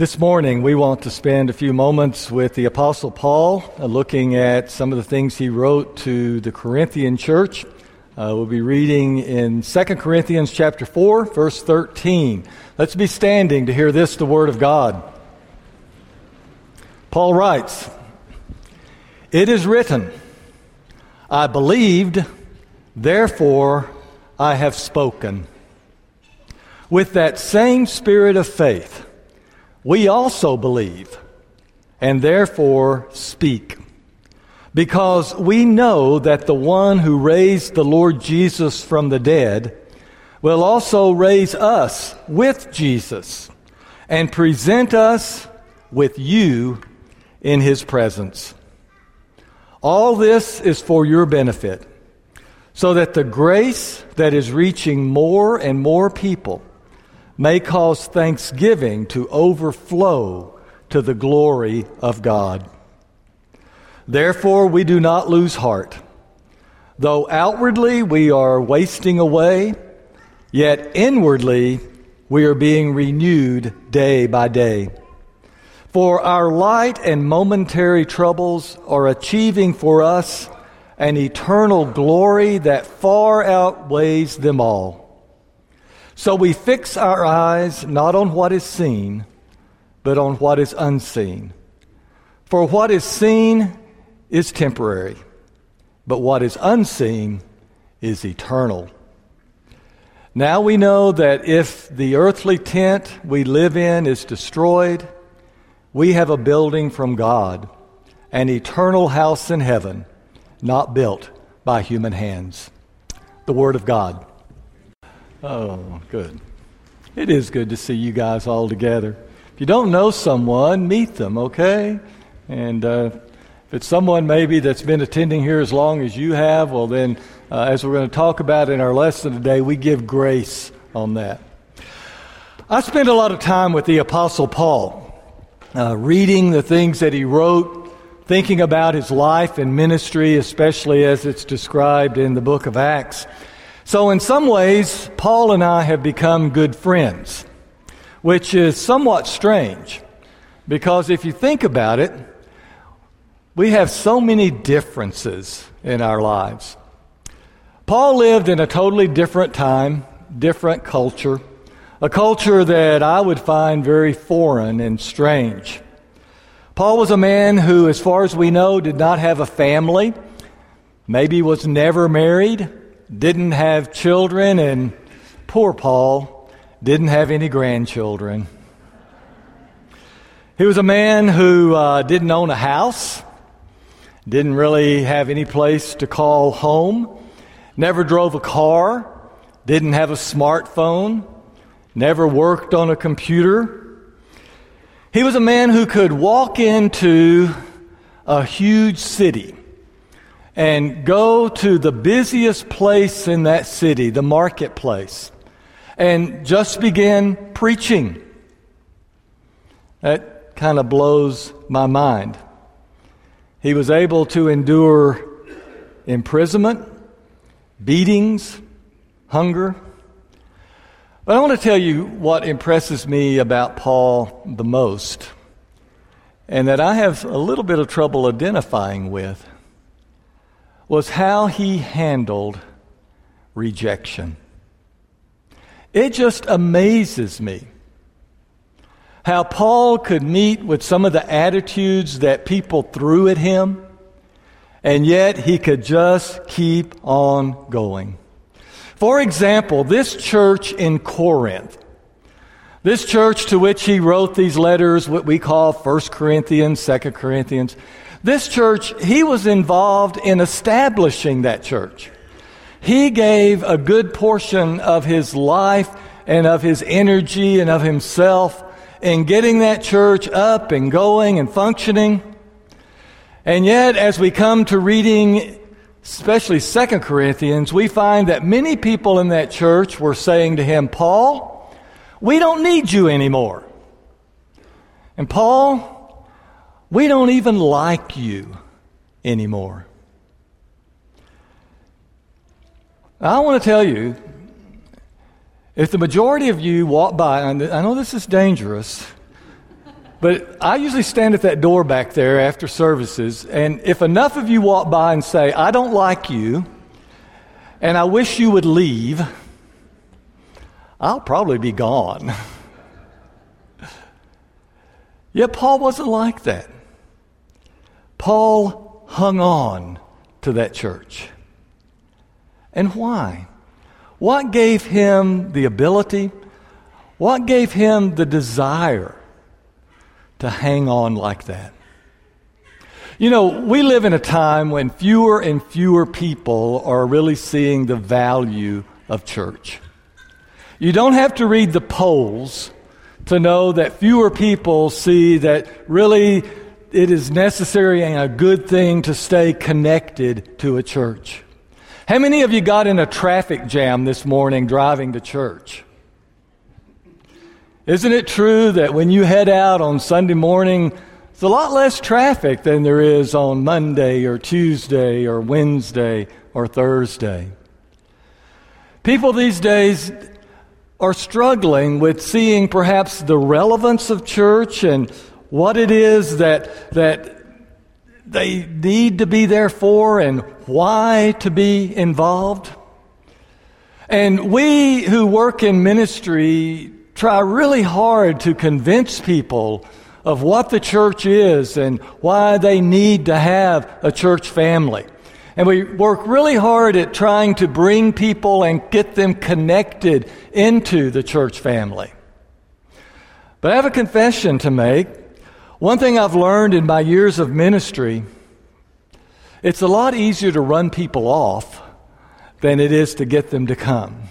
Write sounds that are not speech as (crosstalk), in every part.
This morning, we want to spend a few moments with the Apostle Paul, uh, looking at some of the things he wrote to the Corinthian church. Uh, we'll be reading in 2 Corinthians chapter 4, verse 13. Let's be standing to hear this, the Word of God. Paul writes, It is written, I believed, therefore I have spoken. With that same spirit of faith, we also believe and therefore speak. Because we know that the one who raised the Lord Jesus from the dead will also raise us with Jesus and present us with you in his presence. All this is for your benefit, so that the grace that is reaching more and more people may cause thanksgiving to overflow to the glory of God. Therefore, we do not lose heart. Though outwardly we are wasting away, yet inwardly we are being renewed day by day. For our light and momentary troubles are achieving for us an eternal glory that far outweighs them all. So we fix our eyes not on what is seen, but on what is unseen. For what is seen is temporary, but what is unseen is eternal. Now we know that if the earthly tent we live in is destroyed, we have a building from God, an eternal house in heaven, not built by human hands. The Word of God. Oh, good. It is good to see you guys all together. If you don't know someone, meet them, okay? And uh, if it's someone maybe that's been attending here as long as you have, well, then, uh, as we're going to talk about in our lesson today, we give grace on that. I spent a lot of time with the Apostle Paul, uh, reading the things that he wrote, thinking about his life and ministry, especially as it's described in the book of Acts. So, in some ways, Paul and I have become good friends, which is somewhat strange because if you think about it, we have so many differences in our lives. Paul lived in a totally different time, different culture, a culture that I would find very foreign and strange. Paul was a man who, as far as we know, did not have a family, maybe was never married didn't have children, and poor Paul didn't have any grandchildren. He was a man who uh, didn't own a house, didn't really have any place to call home, never drove a car, didn't have a smartphone, never worked on a computer. He was a man who could walk into a huge city and go to the busiest place in that city, the marketplace, and just begin preaching. That kind of blows my mind. He was able to endure imprisonment, beatings, hunger. But I want to tell you what impresses me about Paul the most, and that I have a little bit of trouble identifying with was how he handled rejection. It just amazes me how Paul could meet with some of the attitudes that people threw at him, and yet he could just keep on going. For example, this church in Corinth, this church to which he wrote these letters, what we call 1 Corinthians, 2 Corinthians, this church, he was involved in establishing that church. He gave a good portion of his life and of his energy and of himself in getting that church up and going and functioning. And yet, as we come to reading, especially Second Corinthians, we find that many people in that church were saying to him, Paul, we don't need you anymore. And Paul, we don't even like you anymore. I want to tell you if the majority of you walk by, and I know this is dangerous, But I usually stand at that door back there after services, and if enough of you walk by and say, I don't like you, and I wish you would leave, I'll probably be gone. (laughs) Yet Paul wasn't like that. Paul hung on to that church. And why? What gave him the ability? What gave him the desire to hang on like that? You know, we live in a time when fewer and fewer people are really seeing the value of church. You don't have to read the polls to know that fewer people see that really it is necessary and a good thing to stay connected to a church. How many of you got in a traffic jam this morning driving to church? Isn't it true that when you head out on Sunday morning, it's a lot less traffic than there is on Monday or Tuesday or Wednesday or Thursday? People these days are struggling with seeing perhaps the relevance of church and what it is that, that they need to be there for and why to be involved. And we who work in ministry try really hard to convince people of what the church is and why they need to have a church family. And we work really hard at trying to bring people and get them connected into the church family. But I have a confession to make. One thing I've learned in my years of ministry, it's a lot easier to run people off than it is to get them to come.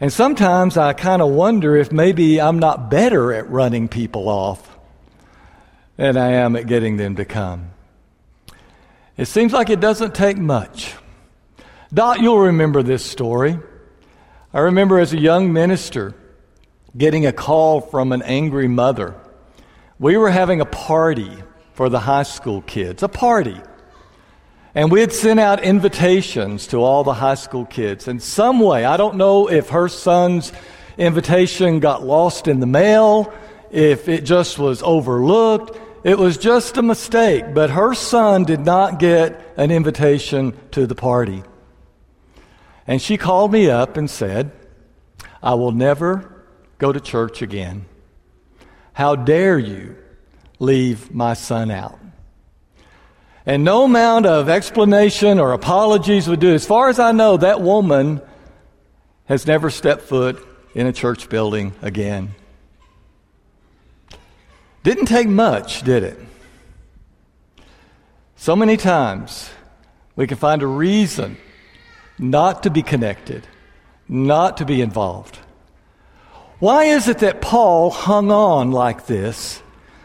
And sometimes I kind of wonder if maybe I'm not better at running people off than I am at getting them to come. It seems like it doesn't take much. Dot, you'll remember this story. I remember as a young minister getting a call from an angry mother we were having a party for the high school kids, a party. And we had sent out invitations to all the high school kids. In some way, I don't know if her son's invitation got lost in the mail, if it just was overlooked. It was just a mistake, but her son did not get an invitation to the party. And she called me up and said, I will never go to church again. How dare you leave my son out? And no amount of explanation or apologies would do. As far as I know, that woman has never stepped foot in a church building again. Didn't take much, did it? So many times we can find a reason not to be connected, not to be involved. Why is it that Paul hung on like this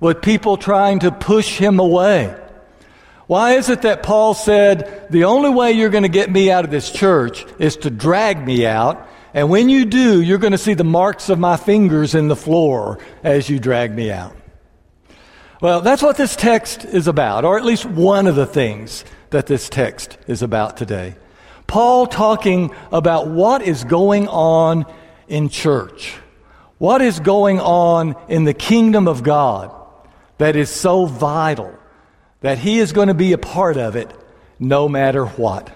with people trying to push him away? Why is it that Paul said, the only way you're going to get me out of this church is to drag me out, and when you do, you're going to see the marks of my fingers in the floor as you drag me out? Well, that's what this text is about, or at least one of the things that this text is about today. Paul talking about what is going on in church. What is going on in the kingdom of God that is so vital that He is going to be a part of it no matter what?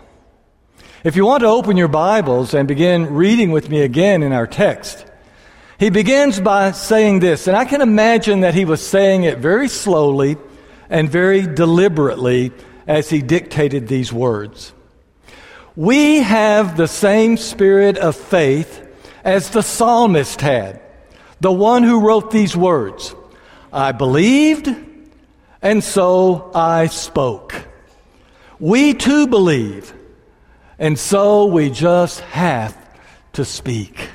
If you want to open your Bibles and begin reading with me again in our text, he begins by saying this, and I can imagine that he was saying it very slowly and very deliberately as he dictated these words. We have the same spirit of faith as the psalmist had the one who wrote these words I believed, and so I spoke. We too believe, and so we just have to speak.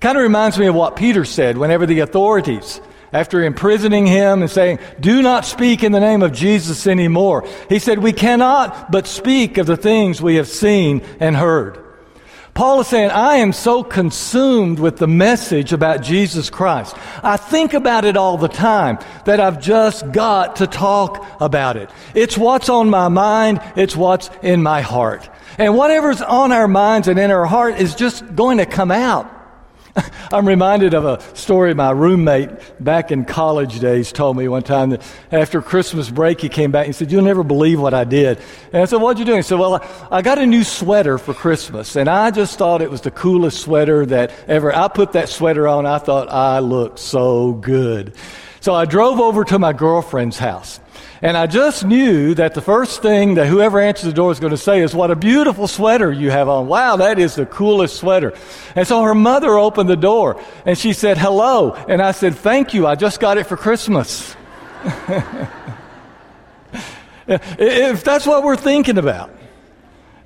Kind of reminds me of what Peter said whenever the authorities, after imprisoning him and saying, Do not speak in the name of Jesus anymore, he said, We cannot but speak of the things we have seen and heard. Paul is saying, I am so consumed with the message about Jesus Christ. I think about it all the time that I've just got to talk about it. It's what's on my mind. It's what's in my heart. And whatever's on our minds and in our heart is just going to come out. (laughs) I'm reminded of a story my roommate back in college days told me one time that after Christmas break he came back and said, You'll never believe what I did. And I said, What'd you do? He said, Well, I got a new sweater for Christmas, and I just thought it was the coolest sweater that ever. I put that sweater on, I thought I looked so good. So I drove over to my girlfriend's house. And I just knew that the first thing that whoever answers the door is going to say is, What a beautiful sweater you have on. Wow, that is the coolest sweater. And so her mother opened the door and she said, Hello. And I said, Thank you. I just got it for Christmas. (laughs) if that's what we're thinking about,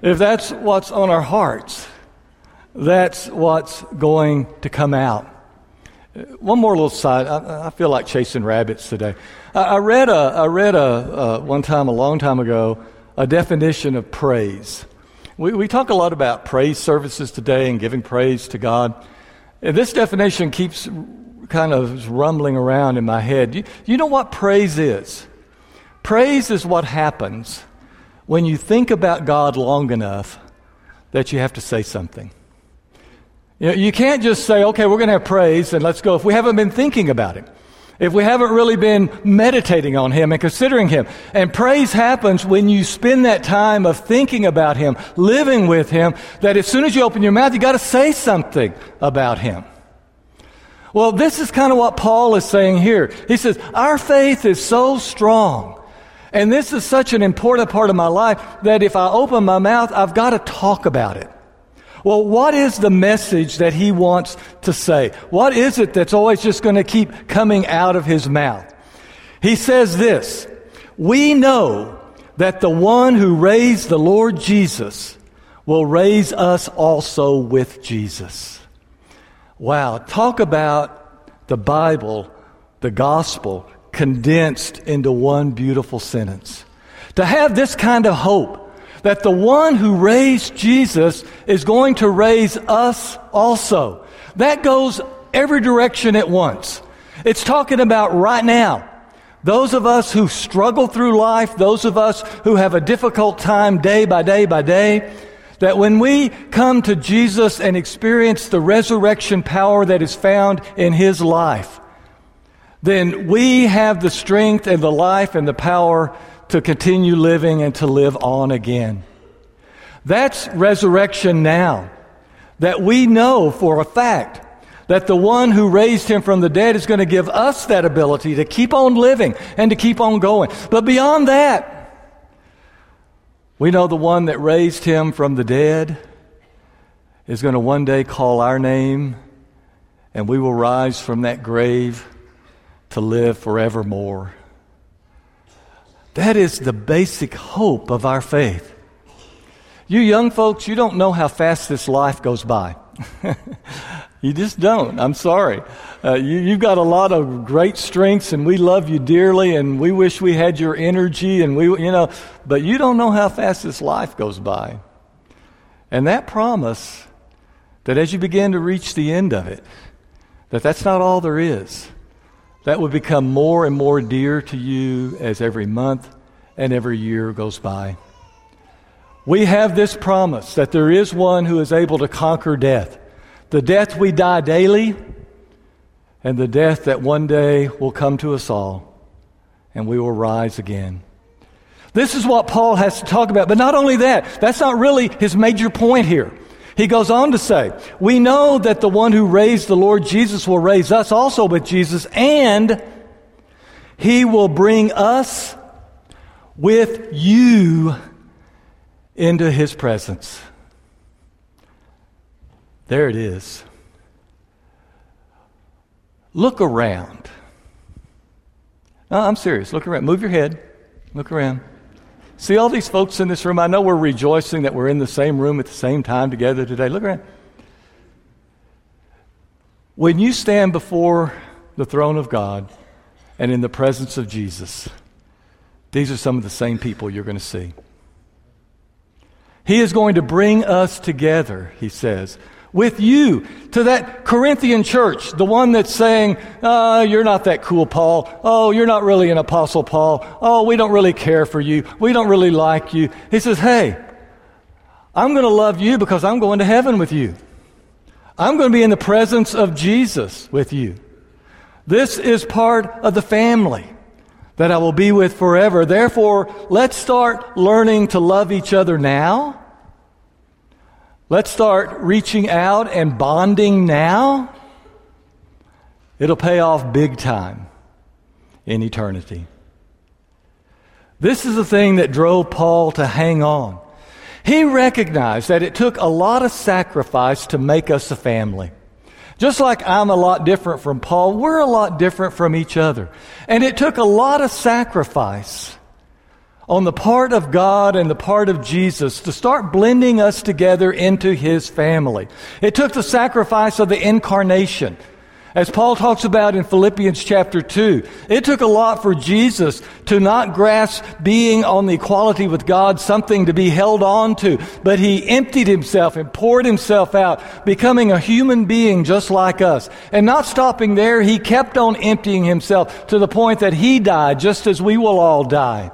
if that's what's on our hearts, that's what's going to come out. One more little side. I, I feel like chasing rabbits today. I, I read a, I read a, uh, one time a long time ago a definition of praise. We, we talk a lot about praise services today and giving praise to God. And this definition keeps kind of rumbling around in my head. You, you know what praise is? Praise is what happens when you think about God long enough that you have to say something. You, know, you can't just say, okay, we're going to have praise and let's go if we haven't been thinking about Him. If we haven't really been meditating on Him and considering Him. And praise happens when you spend that time of thinking about Him, living with Him, that as soon as you open your mouth, you got to say something about Him. Well, this is kind of what Paul is saying here. He says, Our faith is so strong. And this is such an important part of my life that if I open my mouth, I've got to talk about it. Well, what is the message that he wants to say? What is it that's always just going to keep coming out of his mouth? He says this We know that the one who raised the Lord Jesus will raise us also with Jesus. Wow, talk about the Bible, the gospel, condensed into one beautiful sentence. To have this kind of hope that the one who raised Jesus is going to raise us also. That goes every direction at once. It's talking about right now. Those of us who struggle through life, those of us who have a difficult time day by day by day, that when we come to Jesus and experience the resurrection power that is found in His life, then we have the strength and the life and the power to continue living and to live on again. That's resurrection now. That we know for a fact that the one who raised him from the dead is going to give us that ability to keep on living and to keep on going. But beyond that, we know the one that raised him from the dead is going to one day call our name and we will rise from that grave to live forevermore. That is the basic hope of our faith. You young folks, you don't know how fast this life goes by. (laughs) you just don't. I'm sorry. Uh, you, have got a lot of great strengths, and we love you dearly, and we wish we had your energy, and we, you know, but you don't know how fast this life goes by. And that promise that as you begin to reach the end of it, that that's not all there is that would become more and more dear to you as every month and every year goes by. We have this promise that there is one who is able to conquer death. The death we die daily, and the death that one day will come to us all, and we will rise again. This is what Paul has to talk about. But not only that, that's not really his major point here. He goes on to say, We know that the one who raised the Lord Jesus will raise us also with Jesus, and he will bring us with you into his presence. There it is. Look around. No, I'm serious. Look around. Move your head. Look around. See all these folks in this room? I know we're rejoicing that we're in the same room at the same time together today. Look around. When you stand before the throne of God and in the presence of Jesus, these are some of the same people you're going to see. He is going to bring us together, he says, with you to that Corinthian church, the one that's saying, oh, You're not that cool, Paul. Oh, you're not really an apostle, Paul. Oh, we don't really care for you. We don't really like you. He says, Hey, I'm going to love you because I'm going to heaven with you. I'm going to be in the presence of Jesus with you. This is part of the family that I will be with forever. Therefore, let's start learning to love each other now. Let's start reaching out and bonding now. It'll pay off big time in eternity. This is the thing that drove Paul to hang on. He recognized that it took a lot of sacrifice to make us a family. Just like I'm a lot different from Paul, we're a lot different from each other. And it took a lot of sacrifice on the part of God and the part of Jesus to start blending us together into His family. It took the sacrifice of the incarnation. As Paul talks about in Philippians chapter 2, it took a lot for Jesus to not grasp being on the equality with God something to be held on to, but he emptied himself and poured himself out, becoming a human being just like us. And not stopping there, he kept on emptying himself to the point that he died just as we will all die.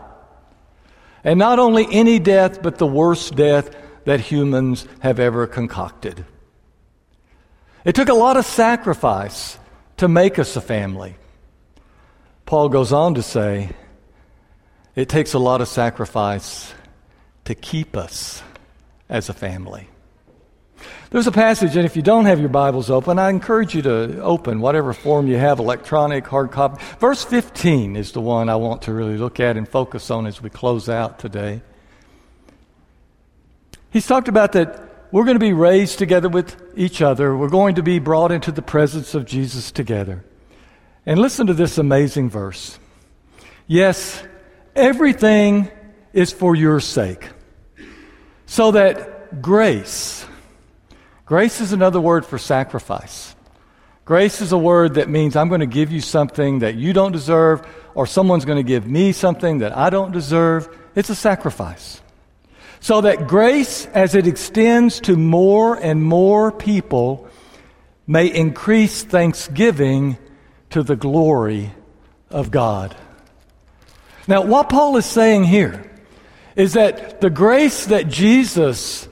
And not only any death, but the worst death that humans have ever concocted. It took a lot of sacrifice to make us a family. Paul goes on to say, it takes a lot of sacrifice to keep us as a family. There's a passage, and if you don't have your Bibles open, I encourage you to open whatever form you have electronic, hard copy. Verse 15 is the one I want to really look at and focus on as we close out today. He's talked about that we're going to be raised together with each other. We're going to be brought into the presence of Jesus together. And listen to this amazing verse. Yes, everything is for your sake. So that grace, grace is another word for sacrifice. Grace is a word that means I'm going to give you something that you don't deserve, or someone's going to give me something that I don't deserve. It's a sacrifice so that grace, as it extends to more and more people, may increase thanksgiving to the glory of God. Now, what Paul is saying here is that the grace that Jesus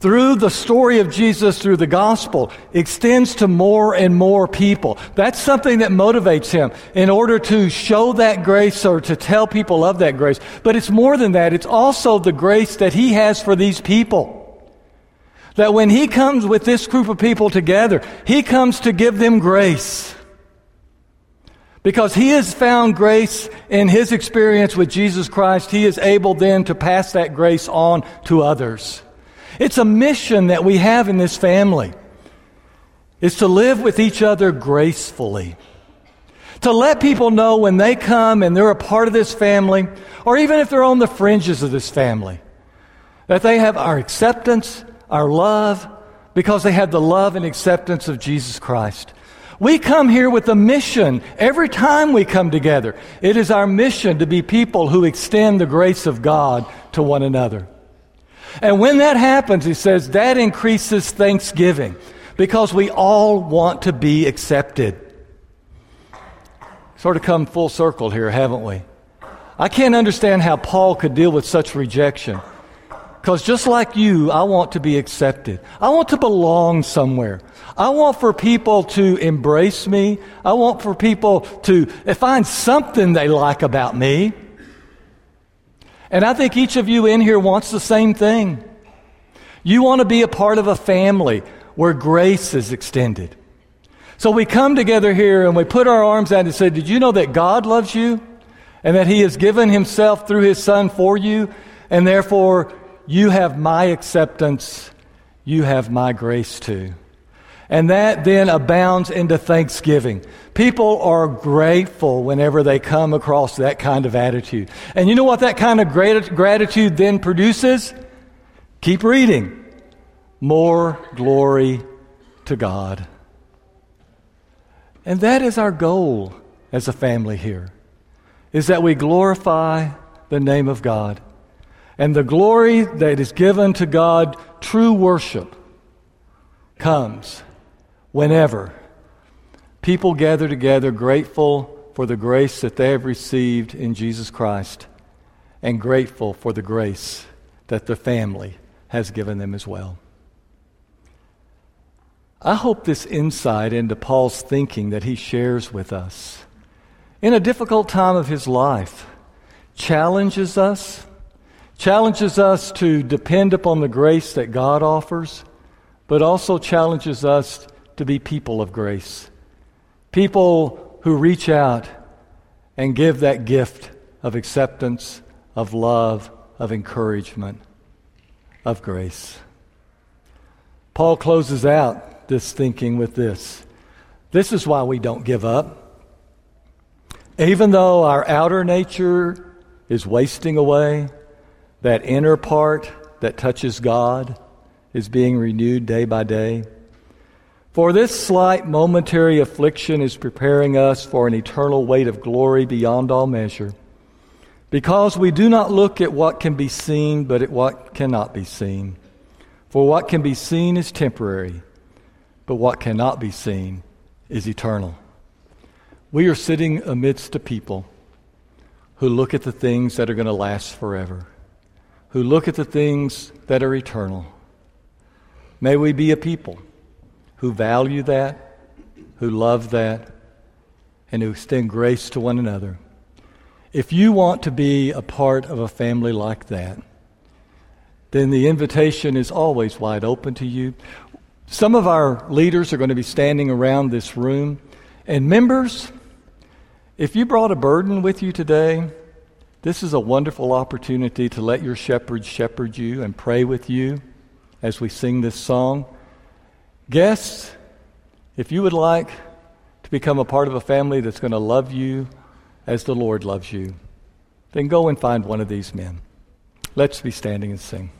through the story of Jesus, through the gospel, extends to more and more people. That's something that motivates him in order to show that grace or to tell people of that grace. But it's more than that. It's also the grace that he has for these people. That when he comes with this group of people together, he comes to give them grace. Because he has found grace in his experience with Jesus Christ, he is able then to pass that grace on to others. It's a mission that we have in this family. Is to live with each other gracefully. To let people know when they come and they're a part of this family, or even if they're on the fringes of this family, that they have our acceptance, our love, because they have the love and acceptance of Jesus Christ. We come here with a mission every time we come together. It is our mission to be people who extend the grace of God to one another. And when that happens, he says, that increases thanksgiving because we all want to be accepted. Sort of come full circle here, haven't we? I can't understand how Paul could deal with such rejection. Because just like you, I want to be accepted. I want to belong somewhere. I want for people to embrace me. I want for people to find something they like about me. And I think each of you in here wants the same thing. You want to be a part of a family where grace is extended. So we come together here and we put our arms out and say, Did you know that God loves you? And that He has given Himself through His Son for you? And therefore, you have my acceptance, you have my grace too. And that then abounds into thanksgiving. People are grateful whenever they come across that kind of attitude. And you know what that kind of gratitude then produces? Keep reading. More glory to God. And that is our goal as a family here, is that we glorify the name of God. And the glory that is given to God, true worship, comes whenever people gather together grateful for the grace that they have received in Jesus Christ and grateful for the grace that the family has given them as well. I hope this insight into Paul's thinking that he shares with us in a difficult time of his life challenges us, challenges us to depend upon the grace that God offers, but also challenges us to be people of grace. People who reach out and give that gift of acceptance, of love, of encouragement, of grace. Paul closes out this thinking with this. This is why we don't give up. Even though our outer nature is wasting away, that inner part that touches God is being renewed day by day. For this slight momentary affliction is preparing us for an eternal weight of glory beyond all measure. Because we do not look at what can be seen, but at what cannot be seen. For what can be seen is temporary, but what cannot be seen is eternal. We are sitting amidst a people who look at the things that are going to last forever, who look at the things that are eternal. May we be a people who value that, who love that, and who extend grace to one another. If you want to be a part of a family like that, then the invitation is always wide open to you. Some of our leaders are going to be standing around this room. And members, if you brought a burden with you today, this is a wonderful opportunity to let your shepherd shepherd you and pray with you as we sing this song. Guests, if you would like to become a part of a family that's going to love you as the Lord loves you, then go and find one of these men. Let's be standing and sing.